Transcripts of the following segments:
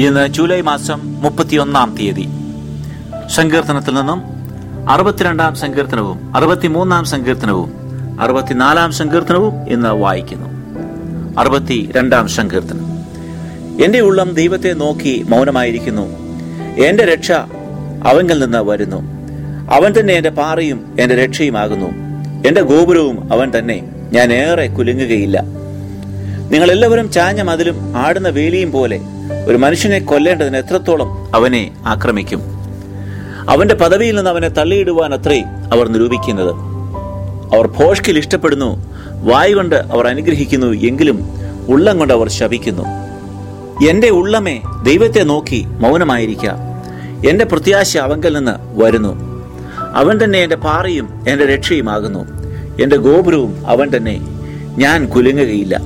ഇന്ന് ജൂലൈ മാസം മുപ്പത്തിയൊന്നാം തീയതി. സങ്കീർത്തനത്തിൽ നിന്നും അറുപത്തിരണ്ടാം സങ്കീർത്തനവും അറുപത്തിമൂന്നാം സങ്കീർത്തനവും അറുപത്തിനാലാം സങ്കീർത്തനവും ഇന്ന് വായിക്കുന്നു. അറുപത്തി രണ്ടാം സങ്കീർത്തനം. എന്റെ ഉള്ളം ദൈവത്തെ നോക്കി മൗനമായിരിക്കുന്നു. എന്റെ രക്ഷ അവങ്കിൽ നിന്ന് വരുന്നു. അവൻ തന്നെ എന്റെ പാറയും എന്റെ രക്ഷയുമാകുന്നു. എന്റെ ഗോപുരവും അവൻ തന്നെ. ഞാൻ ഏറെ കുലുങ്ങുകയില്ല. നിങ്ങൾ എല്ലാവരും ചാഞ്ഞ മതിലും ആടുന്ന വേലിയും പോലെ ഒരു മനുഷ്യനെ കൊല്ലേണ്ടതിന് എത്രത്തോളം അവനെ ആക്രമിക്കും? അവന്റെ പദവിയിൽ നിന്ന് അവനെ തള്ളിയിടുവാൻ അത്രേ അവർ നിരൂപിക്കുന്നത്. അവർ ഭോഷ്കിൽ ഇഷ്ടപ്പെടുന്നു വായു കൊണ്ട് അവർ അനുഗ്രഹിക്കുന്നു എങ്കിലും ഉള്ളം കൊണ്ട് അവർ ശപിക്കുന്നു. എന്റെ ഉള്ളമേ ദൈവത്തെ നോക്കി മൗനമായിരിക്ക. എന്റെ പ്രത്യാശ അവങ്കൽ നിന്ന് വരുന്നു. അവൻ തന്നെ എന്റെ പാറയും എന്റെ രക്ഷയുമാകുന്നു. എന്റെ ഗോപുരവും അവൻ തന്നെ. ഞാൻ കുലുങ്ങുകയില്ല.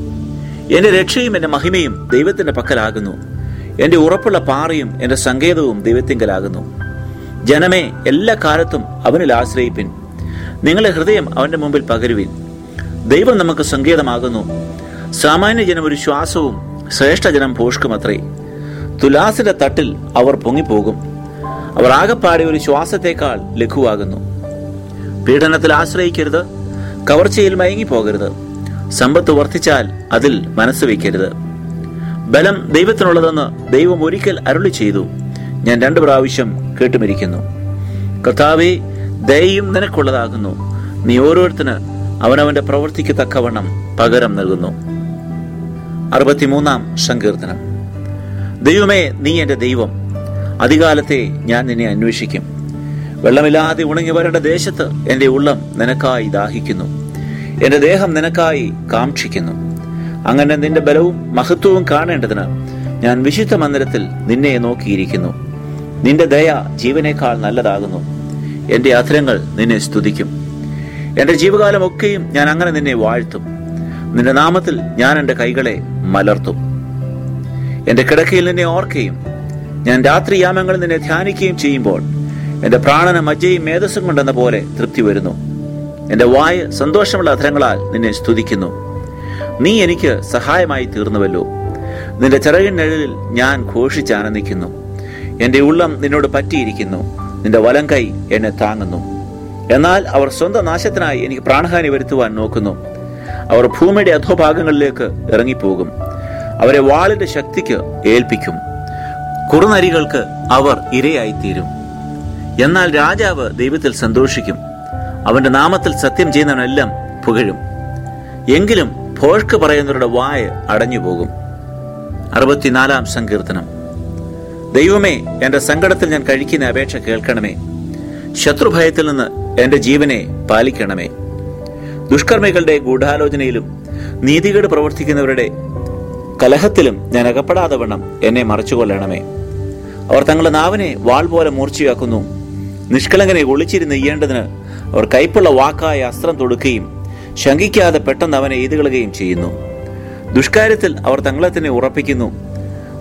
എന്റെ രക്ഷയും എന്റെ മഹിമയും ദൈവത്തിന്റെ പക്കലാകുന്നു. എന്റെ ഉറപ്പുള്ള പാറയും എന്റെ സങ്കേതവും ദൈവത്തിങ്കലാകുന്നു. ജനമേ എല്ലാ കാലത്തും അവനിൽ ആശ്രയിപ്പിൻ. നിങ്ങളെ ഹൃദയം അവന്റെ മുമ്പിൽ പകരുവിൻ. ദൈവം നമുക്ക് സങ്കേതമാകുന്നു. സാമാന്യ ജനം ഒരു ശ്വാസവും ശ്രേഷ്ഠജനം പോഷ്കുമത്രേ തുലാസിന്റെ തട്ടിൽ അവർ പൊങ്ങിപ്പോകും. അവർ ആകപ്പാടെ ഒരു ശ്വാസത്തേക്കാൾ ലഘുവാകുന്നു. പീഡനത്തിൽ ആശ്രയിക്കരുത്. കവർച്ചയിൽ മയങ്ങിപ്പോകരുത്. സമ്പത്ത് വർദ്ധിച്ചാൽ അതിൽ മനസ്സ് വയ്ക്കരുത്. ബലം ദൈവത്തിനുള്ളതെന്ന് ദൈവം ഒരിക്കൽ അരുളി ചെയ്തു. ഞാൻ രണ്ടു പ്രാവശ്യം കേട്ടുമിരിക്കുന്നു. കർത്താവെ ദയയും നിനക്കുള്ളതാകുന്നു. നീ ഓരോരുത്തന് അവനവന്റെ പ്രവൃത്തിക്ക് തക്കവണ്ണം പകരം നൽകുന്നു. അറുപത്തിമൂന്നാം സങ്കീർത്തനം. ദൈവമേ നീ എന്റെ ദൈവം. അധികാലത്തെ ഞാൻ നിന്നെ അന്വേഷിക്കും. വെള്ളമില്ലാതെ ഉണങ്ങി വരേണ്ട ദേശത്ത് എന്റെ ഉള്ളം നിനക്കായി ദാഹിക്കുന്നു. എന്റെ ദേഹം നിനക്കായി കാക്ഷിക്കുന്നു. അങ്ങനെ നിന്റെ ബലവും മഹത്വവും കാണേണ്ടതിന് ഞാൻ വിശുദ്ധ മന്ദിരത്തിൽ നിന്നെ നോക്കിയിരിക്കുന്നു. നിന്റെ ദയ ജീവനേക്കാൾ നല്ലതാകുന്നു. എന്റെ അധരങ്ങൾ നിന്നെ സ്തുതിക്കും. എന്റെ ജീവകാലമൊക്കെയും ഞാൻ അങ്ങനെ നിന്നെ വാഴ്ത്തും. നിന്റെ നാമത്തിൽ ഞാൻ എന്റെ കൈകളെ മലർത്തും. എന്റെ കിടക്കയിൽ നിന്നെ ഓർക്കുകയും ഞാൻ രാത്രിയാമങ്ങളിൽ നിന്നെ ധ്യാനിക്കുകയും ചെയ്യുമ്പോൾ എന്റെ പ്രാണന മജ്ജയും മേധസ്സും കൊണ്ടെന്ന പോലെ തൃപ്തി വരുന്നു. എന്റെ വായ സന്തോഷമുള്ള അധരങ്ങളാൽ നിന്നെ സ്തുതിക്കുന്നു. നീ എനിക്ക് സഹായമായി തീർന്നുവല്ലോ. നിന്റെ ചിറകിൻ നിഴലിൽ ഞാൻ ഘോഷിച്ചാനന്ദിക്കുന്നു. എന്റെ ഉള്ളം നിന്നോട് പറ്റിയിരിക്കുന്നു. നിന്റെ വലം കൈ എന്നെ താങ്ങുന്നു. എന്നാൽ അവർ സ്വന്തം നാശത്തിനായി എനിക്ക് പ്രാണഹാനി വരുത്തുവാൻ നോക്കുന്നു. അവർ ഭൂമിയുടെ അധോഭാഗങ്ങളിലേക്ക് ഇറങ്ങിപ്പോകും. അവരെ വാളിന്റെ ശക്തിക്ക് ഏൽപ്പിക്കും. കുറുനരികൾക്ക് അവർ ഇരയായിത്തീരും. എന്നാൽ രാജാവ് ദൈവത്തിൽ സന്തോഷിക്കും. അവന്റെ നാമത്തിൽ സത്യം ചെയ്യുന്നവനെല്ലാം പുകഴും. എങ്കിലും ഭോഷ്ക്ക് പറയുന്നവരുടെ വായ അടഞ്ഞു പോകും അറുപത്തിനാലാം സങ്കീർത്തനം. ദൈവമേ എന്റെ സങ്കടത്തിൽ ഞാൻ കഴിക്കുന്ന അപേക്ഷ കേൾക്കണമേ. ശത്രുഭയത്തിൽ നിന്ന് എന്റെ ജീവനെ പാലിക്കണമേ. ദുഷ്കർമ്മികളുടെ ഗൂഢാലോചനയിലും നീതികേട് പ്രവർത്തിക്കുന്നവരുടെ കലഹത്തിലും ഞാൻ അകപ്പെടാതെ വണ്ണം എന്നെ മറച്ചുകൊള്ളണമേ. അവർ തങ്ങളുടെ നാവിനെ വാൾ പോലെ മൂർച്ചയാക്കുന്നു. നിഷ്കളങ്കനെ ഒളിച്ചിരുന്ന് ചെയ്യേണ്ടതിന് അവർ കൈപ്പുള്ള വാക്കായ അസ്ത്രം തൊടുക്കുകയും ശങ്കിക്കാതെ പെട്ടെന്ന് അവനെ എഴുതുകളുകയും ചെയ്യുന്നു. ദുഷ്കാര്യത്തിൽ അവർ തങ്ങളെ തന്നെ ഉറപ്പിക്കുന്നു.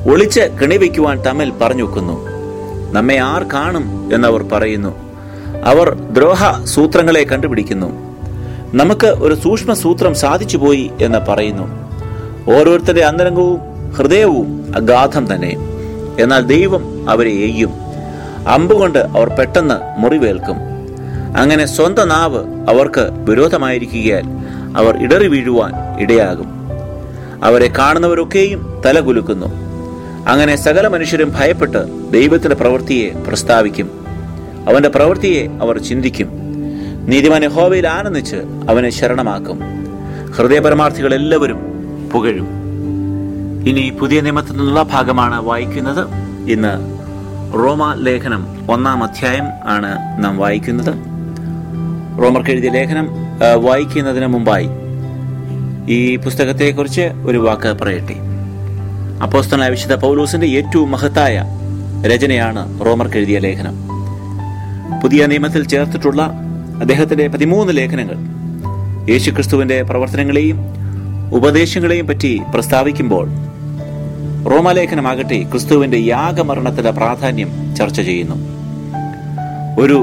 ഒളിച്ച് കിണിവയ്ക്കുവാൻ തമ്മിൽ പറഞ്ഞു വെക്കുന്നു നമ്മെ ആർ കാണും എന്നവർ പറയുന്നു. അവർ ദ്രോഹ സൂത്രങ്ങളെ കണ്ടുപിടിക്കുന്നു. നമുക്ക് ഒരു സൂക്ഷ്മ സൂത്രം സാധിച്ചു പോയി എന്ന് പറയുന്നു. ഓരോരുത്തരുടെ അന്തരംഗവും ഹൃദയവും അഗാധം തന്നെ. എന്നാൽ ദൈവം അവരെ എയ്യും. അമ്പുകൊണ്ട് അവർ പെട്ടെന്ന് മുറിവേൽക്കും. അങ്ങനെ സ്വന്തം നാവ് അവർക്ക് വിരോധമായിരിക്കുകയാൽ അവർ ഇടറി വീഴുവാൻ ഇടയാകും. അവരെ കാണുന്നവരൊക്കെയും തലകുലുക്കുന്നു അങ്ങനെ സകല മനുഷ്യരും ഭയപ്പെട്ട് ദൈവത്തിന്റെ പ്രവൃത്തിയെ പ്രസ്താവിക്കും. അവന്റെ പ്രവൃത്തിയെ അവർ ചിന്തിക്കും. നീതിമാൻ ഹോവയിൽ ആനന്ദിച്ച് അവനെ ശരണമാക്കും. ഹൃദയപരമാർത്ഥികൾ എല്ലാവരും പുകഴും. ഇനി പുതിയ നിയമത്തിൽ നിന്നുള്ള ഭാഗമാണ് വായിക്കുന്നത്. ഇന്ന് റോമ ലേഖനം ഒന്നാം അധ്യായം ആണ് നാം വായിക്കുന്നത്. റോമർക്ക് എഴുതിയ ലേഖനം വായിക്കുന്നതിന് മുമ്പായി. ഈ പുസ്തകത്തെക്കുറിച്ച് ഒരു വാക്ക് പറയട്ടെ. അപ്പോസ്തനായ വിശുദ്ധ പൗലൂസിന്റെ ഏറ്റവും മഹത്തായ രചനയാണ് റോമർക്ക് എഴുതിയ ലേഖനം. പുതിയ നിയമത്തിൽ ചേർത്തിട്ടുള്ള അദ്ദേഹത്തിന്റെ പതിമൂന്ന് ലേഖനങ്ങൾ യേശുക്രിസ്തുവിന്റെ പ്രവർത്തനങ്ങളെയും ഉപദേശങ്ങളെയും പറ്റി പ്രസ്താവിക്കുമ്പോൾ റോമാലേഖനമാകട്ടെ ക്രിസ്തുവിന്റെ യാഗമരണത്തിന്റെ പ്രാധാന്യം ചർച്ച ചെയ്യുന്നു. ഒരു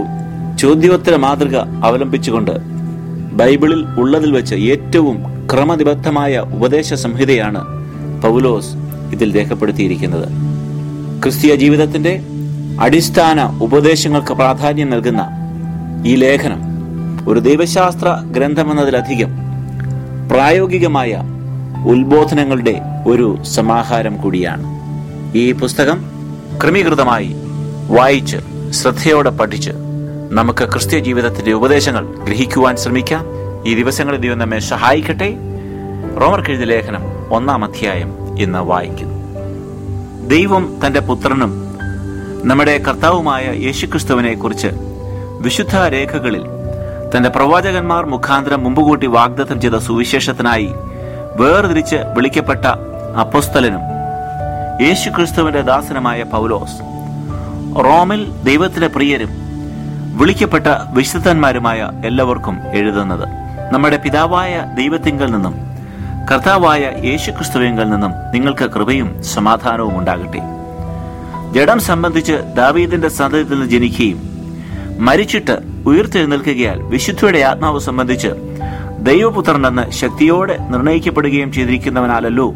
ചോദ്യോത്തര മാതൃക അവലംബിച്ചുകൊണ്ട് ബൈബിളിൽ ഉള്ളതിൽ വെച്ച് ഏറ്റവും ക്രമനിബദ്ധമായ ഉപദേശ സംഹിതയാണ് പൗലോസ് ഇതിൽ രേഖപ്പെടുത്തിയിരിക്കുന്നത്. ക്രിസ്തീയ ജീവിതത്തിന്റെ അടിസ്ഥാന ഉപദേശങ്ങൾക്ക് പ്രാധാന്യം നൽകുന്ന ഈ ലേഖനം ഒരു ദൈവശാസ്ത്ര ഗ്രന്ഥമെന്നതിലധികം പ്രായോഗികമായ ഉത്ബോധനങ്ങളുടെ ഒരു സമാഹാരം കൂടിയാണ്. ഈ പുസ്തകം ക്രമീകൃതമായി വായിച്ച് ശ്രദ്ധയോടെ പഠിച്ച് നമുക്ക് ക്രിസ്ത്യ ജീവിതത്തിന്റെ ഉപദേശങ്ങൾ ഗ്രഹിക്കുവാൻ ശ്രമിക്കാം. ഈ ദിവസങ്ങളിൽ ദൈവം നമ്മെ സഹായിക്കട്ടെ. റോമർ കെഴുതി ലേഖനം ഒന്നാം അധ്യായം ഇന്ന് വായിക്കുന്നു. ദൈവം തന്റെ പുത്രനും നമ്മുടെ കർത്താവുമായ യേശുക്രിസ്തുവിനെ കുറിച്ച് വിശുദ്ധ രേഖകളിൽ തന്റെ പ്രവാചകന്മാർ മുഖാന്തരം മുമ്പുകൂട്ടി വാഗ്ദത്തം ചെയ്ത സുവിശേഷത്തിനായി വേർതിരിച്ച് വിളിക്കപ്പെട്ട അപ്പൊസ്തലനും യേശുക്രിസ്തുവിന്റെ ദാസനുമായ പൗലോസ് റോമിൽ ദൈവത്തിന്റെ പ്രിയരും വിളിക്കപ്പെട്ട വിശുദ്ധന്മാരുമായ എല്ലാവർക്കും എഴുതുന്നത്. നമ്മുടെ പിതാവായ ദൈവത്തിങ്കൽ നിന്നും കർത്താവായ യേശുക്രിസ്തുവിങ്കൽ നിന്നും നിങ്ങൾക്ക് കൃപയും സമാധാനവും ഉണ്ടാകട്ടെ. ജഡം സംബന്ധിച്ച് ദാവീദിന്റെ സന്തതിയിൽ നിന്ന് ജനിക്കുകയും മരിച്ചിട്ട് ഉയർത്തെഴുന്നേൽക്കുകയാൽ വിശുദ്ധിയുടെ ആത്മാവ് സംബന്ധിച്ച് ദൈവപുത്രനെന്ന് ശക്തിയോടെ നിർണയിക്കപ്പെടുകയും ചെയ്തിരിക്കുന്നവനാലല്ലോ.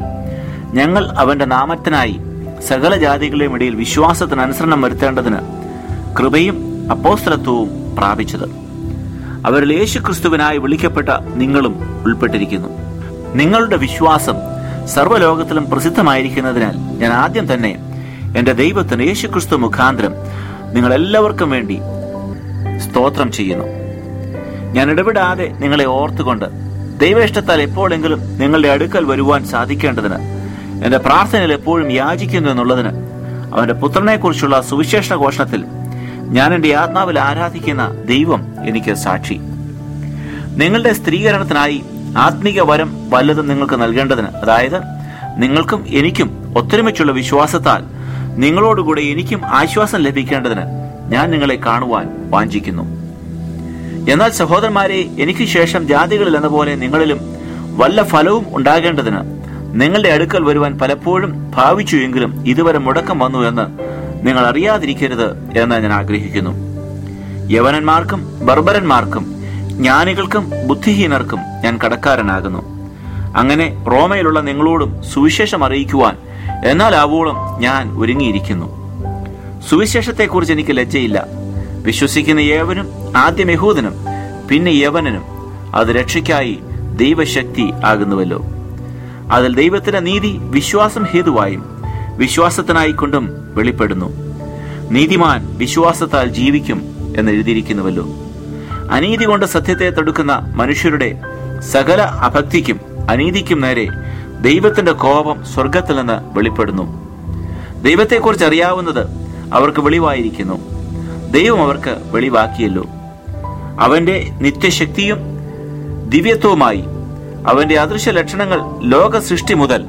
ഞങ്ങൾ അവന്റെ നാമത്തിനായി സകല ജാതികളുടെയും ഇടയിൽ വിശ്വാസത്തിന് അനുസരണം വരുത്തേണ്ടതിന് കൃപയും അപ്പോസ്തലത്വവും പ്രാപിച്ചത്. അവരിൽ യേശു ക്രിസ്തുവിനായി വിളിക്കപ്പെട്ട നിങ്ങളും ഉൾപ്പെട്ടിരിക്കുന്നു. നിങ്ങളുടെ വിശ്വാസം സർവലോകത്തിലും പ്രസിദ്ധമായിരിക്കുന്നതിനാൽ ഞാൻ ആദ്യം തന്നെ എന്റെ ദൈവത്തിന് യേശുക്രിസ്തു മുഖാന്തരം നിങ്ങളെല്ലാവർക്കും വേണ്ടി സ്തോത്രം ചെയ്യുന്നു. ഞാൻ ഇടപെടാതെ നിങ്ങളെ ഓർത്തുകൊണ്ട് ദൈവേഷ്ടത്താൽ എപ്പോഴെങ്കിലും നിങ്ങളുടെ അടുക്കൽ വരുവാൻ സാധിക്കേണ്ടതിന് എന്റെ പ്രാർത്ഥനയിൽ എപ്പോഴും യാചിക്കുന്നു എന്നുള്ളതിന് അവന്റെ പുത്രനെക്കുറിച്ചുള്ള സുവിശേഷ ഘോഷണത്തിൽ ഞാൻ എന്റെ ആത്മാവിൽ ആരാധിക്കുന്ന ദൈവം എനിക്ക് സാക്ഷി. നിങ്ങളുടെ സ്ത്രീകരണത്തിനായി ആത്മീക വരം വല്ലതും നിങ്ങൾക്ക് നൽകേണ്ടതിന് അതായത് നിങ്ങൾക്കും എനിക്കും ഒത്തൊരുമിച്ചുള്ള വിശ്വാസത്താൽ നിങ്ങളോടുകൂടെ എനിക്കും ആശ്വാസം ലഭിക്കേണ്ടതിന് ഞാൻ നിങ്ങളെ കാണുവാൻ വാഞ്ചിക്കുന്നു. എന്നാൽ സഹോദരന്മാരെ എനിക്ക് ശേഷം ജാതികളിൽ എന്ന പോലെ നിങ്ങളിലും വല്ല ഫലവും ഉണ്ടാകേണ്ടതിന് നിങ്ങളുടെ അടുക്കൽ വരുവാൻ പലപ്പോഴും ഭാവിച്ചു എങ്കിലും ഇതുവരെ മുടക്കം വന്നു എന്ന് നിങ്ങൾ അറിയാതിരിക്കരുത് എന്ന് ഞാൻ ആഗ്രഹിക്കുന്നു. യവനന്മാർക്കും ബർബരന്മാർക്കും ജ്ഞാനികൾക്കും ബുദ്ധിഹീനർക്കും ഞാൻ കടക്കാരനാകുന്നു. അങ്ങനെ റോമയിലുള്ള നിങ്ങളോടും സുവിശേഷം അറിയിക്കുവാൻ എന്നാൽ ആവോളം ഞാൻ ഒരുങ്ങിയിരിക്കുന്നു. സുവിശേഷത്തെക്കുറിച്ച് എനിക്ക് ലജ്ജയില്ല. വിശ്വസിക്കുന്ന ഏവനും ആദ്യം യഹൂദനും പിന്നെ യവനനും അത് രക്ഷയ്ക്കായി ദൈവശക്തി ആകുന്നുവല്ലോ. അതിൽ ദൈവത്തിന്റെ നീതി വിശ്വാസം ഹേതുവായും വിശ്വാസത്തിനായി കൊണ്ടും വെളിപ്പെടുന്നു. നീതിമാൻ വിശ്വാസത്താൽ ജീവിക്കും എന്ന് എഴുതിയിരിക്കുന്നുവല്ലോ. അനീതി കൊണ്ട് സത്യത്തെ തടുക്കുന്ന മനുഷ്യരുടെ സകല അഭക്തിക്കും അനീതിക്കും നേരെ ദൈവത്തിന്റെ കോപം സ്വർഗത്തിൽ നിന്ന് വെളിപ്പെടുന്നു. ദൈവത്തെക്കുറിച്ച് അറിയാവുന്നത് അവർക്ക് വെളിവായിരിക്കുന്നു. ദൈവം അവർക്ക് വെളിവാക്കിയല്ലോ. അവന്റെ നിത്യശക്തിയും ദിവ്യത്വവുമായി അവന്റെ അദൃശ്യ ലക്ഷണങ്ങൾ ലോക സൃഷ്ടി മുതൽ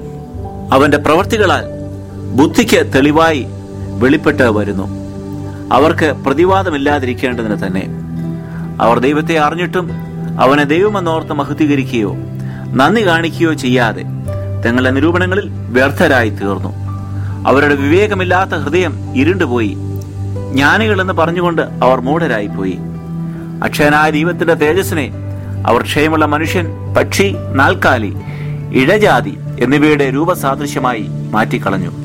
അവന്റെ പ്രവർത്തികളാൽ ബുദ്ധിക്ക് തെളിവായി വെളിപ്പെട്ട് വരുന്നു. അവർക്ക് പ്രതിവാദമില്ലാതിരിക്കേണ്ടതിന് തന്നെ. അവർ ദൈവത്തെ അറിഞ്ഞിട്ടും അവനെ ദൈവമെന്നോർത്ത് മഹത്വീകരിക്കുകയോ നന്ദി കാണിക്കുകയോ ചെയ്യാതെ തങ്ങളുടെ നിരൂപണങ്ങളിൽ വ്യർത്ഥരായി തീർന്നു അവരുടെ വിവേകമില്ലാത്ത ഹൃദയം ഇരുണ്ടുപോയി. ജ്ഞാനികൾ എന്ന് പറഞ്ഞുകൊണ്ട് അവർ മൂഢരായിപ്പോയി. അക്ഷയനായ ദൈവത്തിന്റെ തേജസ്സിനെ അവർ ക്ഷയമുള്ള മനുഷ്യൻ പക്ഷി നാൽക്കാലി ഇഴജാതി എന്നിവയുടെ രൂപസാദൃശ്യമായി മാറ്റിക്കളഞ്ഞു.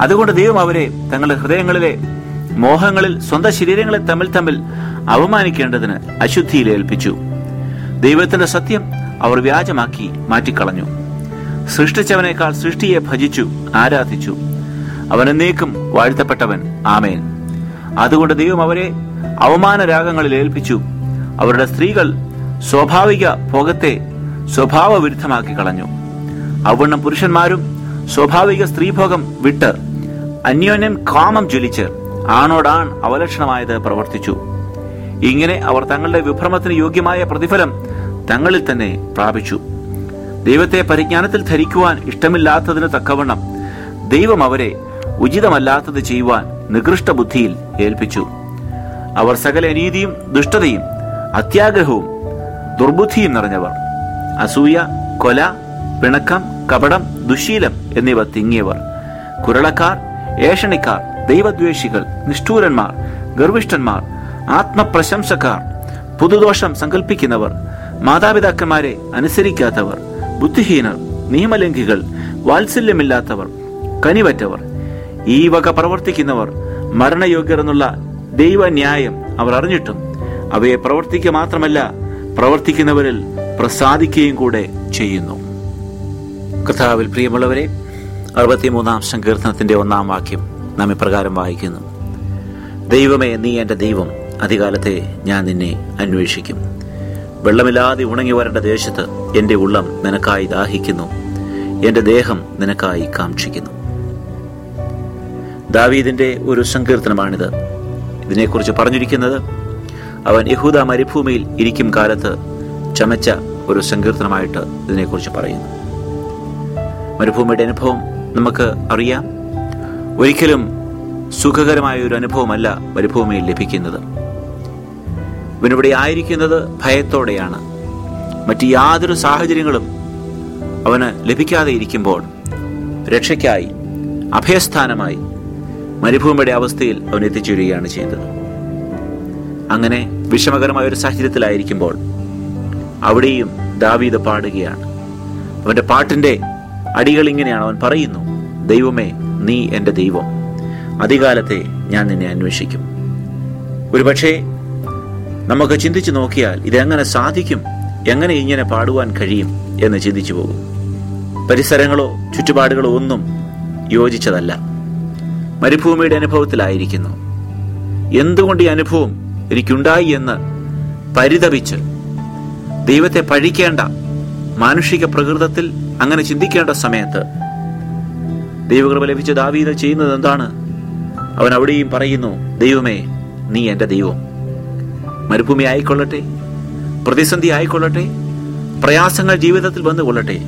അതുകൊണ്ട് ദൈവം അവരെ തങ്ങളുടെ ഹൃദയങ്ങളിലെ മോഹങ്ങളിൽ സ്വന്തം ശരീരങ്ങളെ തമ്മിൽ തമ്മിൽ അവമാനിക്കേണ്ടതിന് അശുദ്ധിയിൽ ഏൽപ്പിച്ചു. ദൈവത്തിന്റെ സത്യം അവർ വ്യാജമാക്കി മാറ്റിക്കളഞ്ഞു. സൃഷ്ടിച്ചവനേക്കാൾ സൃഷ്ടിയെ ഭജിച്ചു ആരാധിച്ചു. അവൻ എന്നേക്കും വാഴ്ത്തപ്പെട്ടവൻ. ആമേൻ. അതുകൊണ്ട് ദൈവം അവരെ അവമാന രാഗങ്ങളിൽ ഏൽപ്പിച്ചു. അവരുടെ സ്ത്രീകൾ സ്വാഭാവിക ഭോഗത്തെ സ്വഭാവ വിരുദ്ധമാക്കി കളഞ്ഞു. അവണ്ണം പുരുഷന്മാരും സ്വാഭാവിക സ്ത്രീഭോഗം വിട്ട് അന്യോന്യം കാമം ജ്വലിച്ച് ആണോടാൺ അവലക്ഷണമായത് പ്രവർത്തിച്ചു. ഇങ്ങനെ അവർ തങ്ങളുടെ വിഭ്രമത്തിന് യോഗ്യമായ പ്രതിഫലം തങ്ങളിൽ തന്നെ പ്രാപിച്ചു. ദൈവത്തെ പരിജ്ഞാനത്തിൽ ധരിക്കുവാൻ ഇഷ്ടമില്ലാത്തതിന് തക്കവണ്ണം ദൈവം അവരെ ഉചിതമല്ലാത്തത് ചെയ്യുവാൻ നികൃഷ്ട ബുദ്ധിയിൽ ഏൽപ്പിച്ചു. അവർ സകല അനീതിയും ദുഷ്ടതയും അത്യാഗ്രഹവും ദുർബുദ്ധിയും നിറഞ്ഞവർ. അസൂയ കൊല പിണക്കം കപടം ദുശീലം എന്നിവ തിങ്ങിയവർ. കുരളക്കാർ ഏഷണിക്കാർ ദൈവദ്വേഷികൾ നിഷ്ഠൂരന്മാർ ഗർവിഷ്ഠന്മാർ ആത്മപ്രശംസക്കാർ പുതുദോഷം സങ്കല്പിക്കുന്നവർ മാതാപിതാക്കന്മാരെ അനുസരിക്കാത്തവർ ബുദ്ധിഹീനർ നിയമലംഘികൾ വാത്സല്യമില്ലാത്തവർ കനിവറ്റവർ ഈ വക പ്രവർത്തിക്കുന്നവർ മരണയോഗ്യർ എന്നുള്ള ദൈവന്യായം അവർ അറിഞ്ഞിട്ടും അവയെ പ്രവർത്തിക്കുക മാത്രമല്ല പ്രവർത്തിക്കുന്നവരിൽ പ്രസാദിക്കുകയും കൂടെ ചെയ്യുന്നു. കഥാവിൽ പ്രിയമുള്ളവരെ അറുപത്തിമൂന്നാം സങ്കീർത്തനത്തിന്റെ ഒന്നാം വാക്യം നാം ഇപ്രകാരം വായിക്കുന്നു. ദൈവമേ നീ എന്റെ ദൈവം അധികാലത്തെ ഞാൻ നിന്നെ അന്വേഷിക്കും. വെള്ളമില്ലാതെ ഉണങ്ങി വരേണ്ട ദേശത്ത് എന്റെ ഉള്ളം നിനക്കായി ദാഹിക്കുന്നു. എന്റെ ദേഹം നിനക്കായി കാക്ഷിക്കുന്നു. ദാവീദിന്റെ ഒരു സങ്കീർത്തനമാണിത്. ഇതിനെക്കുറിച്ച് പറഞ്ഞിരിക്കുന്നത് അവൻ യഹൂദ മരുഭൂമിയിൽ ഇരിക്കും കാലത്ത് ചമച്ച ഒരു സങ്കീർത്തനമായിട്ട് ഇതിനെക്കുറിച്ച് പറയുന്നു. മരുഭൂമിയുടെ അനുഭവം നമുക്ക് അറിയാം. ഒരിക്കലും സുഖകരമായ ഒരു അനുഭവമല്ല മരുഭൂമിയിൽ ലഭിക്കുന്നത്. ഇവനിവിടെ ആയിരിക്കുന്നത് ഭയത്തോടെയാണ്. മറ്റ് യാതൊരു സാഹചര്യങ്ങളും അവന് ലഭിക്കാതെ ഇരിക്കുമ്പോൾ രക്ഷയ്ക്കായി അഭയസ്ഥാനമായി മരുഭൂമിയുടെ അവസ്ഥയിൽ അവൻ എത്തിച്ചേരുകയാണ് ചെയ്തത്. അങ്ങനെ വിഷമകരമായ ഒരു സാഹചര്യത്തിലായിരിക്കുമ്പോൾ അവിടെയും ദാവീത് പാടുകയാണ്. അവന്റെ പാട്ടിന്റെ അടികൾ ഇങ്ങനെയാണ് അവൻ പറയുന്നു ദൈവമേ നീ എന്റെ ദൈവം. അധികാലത്തെ ഞാൻ നിന്നെ അന്വേഷിക്കും. ഒരുപക്ഷെ നമുക്ക് ചിന്തിച്ചു നോക്കിയാൽ ഇതെങ്ങനെ സാധിക്കും എങ്ങനെ ഇങ്ങനെ പാടുവാൻ കഴിയും എന്ന് ചിന്തിച്ചു പോകും. പരിസരങ്ങളോ ചുറ്റുപാടുകളോ ഒന്നും യോജിച്ചതല്ല. മരുഭൂമിയുടെ അനുഭവത്തിലായിരിക്കുന്നു. എന്തുകൊണ്ട് ഈ അനുഭവം എനിക്കുണ്ടായി എന്ന് പരിതപിച്ച് ദൈവത്തെ പഴിക്കേണ്ട മാനുഷിക പ്രകൃതത്തിൽ അങ്ങനെ ചിന്തിക്കേണ്ട സമയത്ത് ദൈവകൃപ ലഭിച്ച ദാവീദ് ചെയ്യുന്നത് എന്താണ്? അവൻ അവിടെയും പറയുന്നു ദൈവമേ നീ എന്റെ ദൈവം. മരുഭൂമി ആയിക്കൊള്ളട്ടെ പ്രതിസന്ധി ആയിക്കൊള്ളട്ടെ പ്രയാസങ്ങൾ ജീവിതത്തിൽ വന്നുകൊള്ളട്ടെ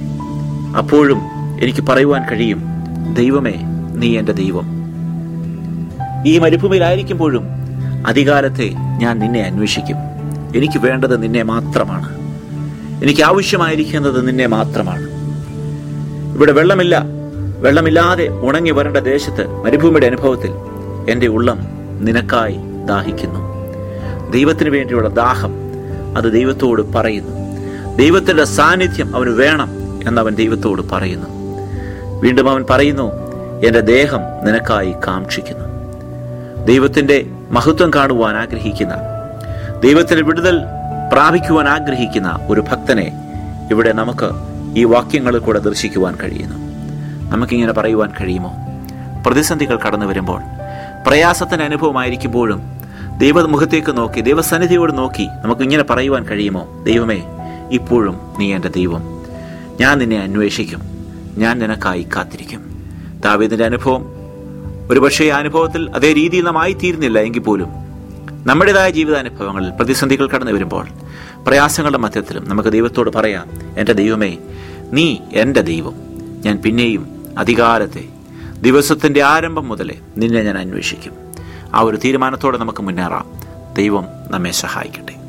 അപ്പോഴും എനിക്ക് പറയുവാൻ കഴിയും ദൈവമേ നീ എന്റെ ദൈവം. ഈ മരുഭൂമിയിലായിരിക്കുമ്പോഴും അധികാരത്തെ ഞാൻ നിന്നെ അന്വേഷിക്കും. എനിക്ക് വേണ്ടത് നിന്നെ മാത്രമാണ്. എനിക്ക് ആവശ്യമായിരിക്കുന്നത് നിന്നെ മാത്രമാണ്. ഇവിടെ വെള്ളമില്ല. വെള്ളമില്ലാതെ ഉണങ്ങി വരേണ്ട ദേശത്ത് മരുഭൂമിയുടെ അനുഭവത്തിൽ എന്റെ ഉള്ളം നിനക്കായി ദാഹിക്കുന്നു. ദൈവത്തിന് വേണ്ടിയുള്ള ദാഹം അത് ദൈവത്തോട് പറയുന്നു. ദൈവത്തിന്റെ സാന്നിധ്യം അവന് വേണം എന്നവൻ ദൈവത്തോട് പറയുന്നു. വീണ്ടും അവൻ പറയുന്നു എന്റെ ദേഹം നിനക്കായി കാക്ഷിക്കുന്നു. ദൈവത്തിന്റെ മഹത്വം കാണുവാൻ ആഗ്രഹിക്കുന്ന ദൈവത്തിന്റെ വിടുതൽ പ്രാപിക്കുവാൻ ആഗ്രഹിക്കുന്ന ഒരു ഭക്തനെ ഇവിടെ നമുക്ക് ഈ വാക്യങ്ങളിൽ കൂടെ ദർശിക്കുവാൻ കഴിയുന്നു. നമുക്കിങ്ങനെ പറയുവാൻ കഴിയുമോ? പ്രതിസന്ധികൾ കടന്നു വരുമ്പോൾ പ്രയാസത്തിന്റെ അനുഭവമായിരിക്കുമ്പോഴും ദൈവമുഖത്തേക്ക് നോക്കി ദൈവസന്നിധിയോട് നോക്കി നമുക്ക് ഇങ്ങനെ പറയുവാൻ കഴിയുമോ? ദൈവമേ ഇപ്പോഴും നീ എന്റെ ദൈവം. ഞാൻ നിന്നെ അന്വേഷിക്കും. ഞാൻ നിനക്കായി കാത്തിരിക്കും. ദാവീദിന്റെ അനുഭവം ഒരുപക്ഷെ ആ അനുഭവത്തിൽ അതേ രീതിയിൽ നാം ആയിത്തീരുന്നില്ല എങ്കിൽ പോലും. നമ്മുടേതായ ജീവിതാനുഭവങ്ങളിൽ പ്രതിസന്ധികൾ കടന്നു വരുമ്പോൾ പ്രയാസങ്ങളുടെ മധ്യത്തിലും നമുക്ക് ദൈവത്തോട് പറയാം എന്റെ ദൈവമേ നീ എന്റെ ദൈവം. ഞാൻ പിന്നെയും അധികാരത്തെ ദിവസത്തിന്റെ ആരംഭം മുതലേ നിന്നെ ഞാൻ അന്വേഷിക്കും. ആ ഒരു തീരുമാനത്തോടെ നമുക്ക് മുന്നേറാം. ദൈവം നമ്മെ സഹായിക്കും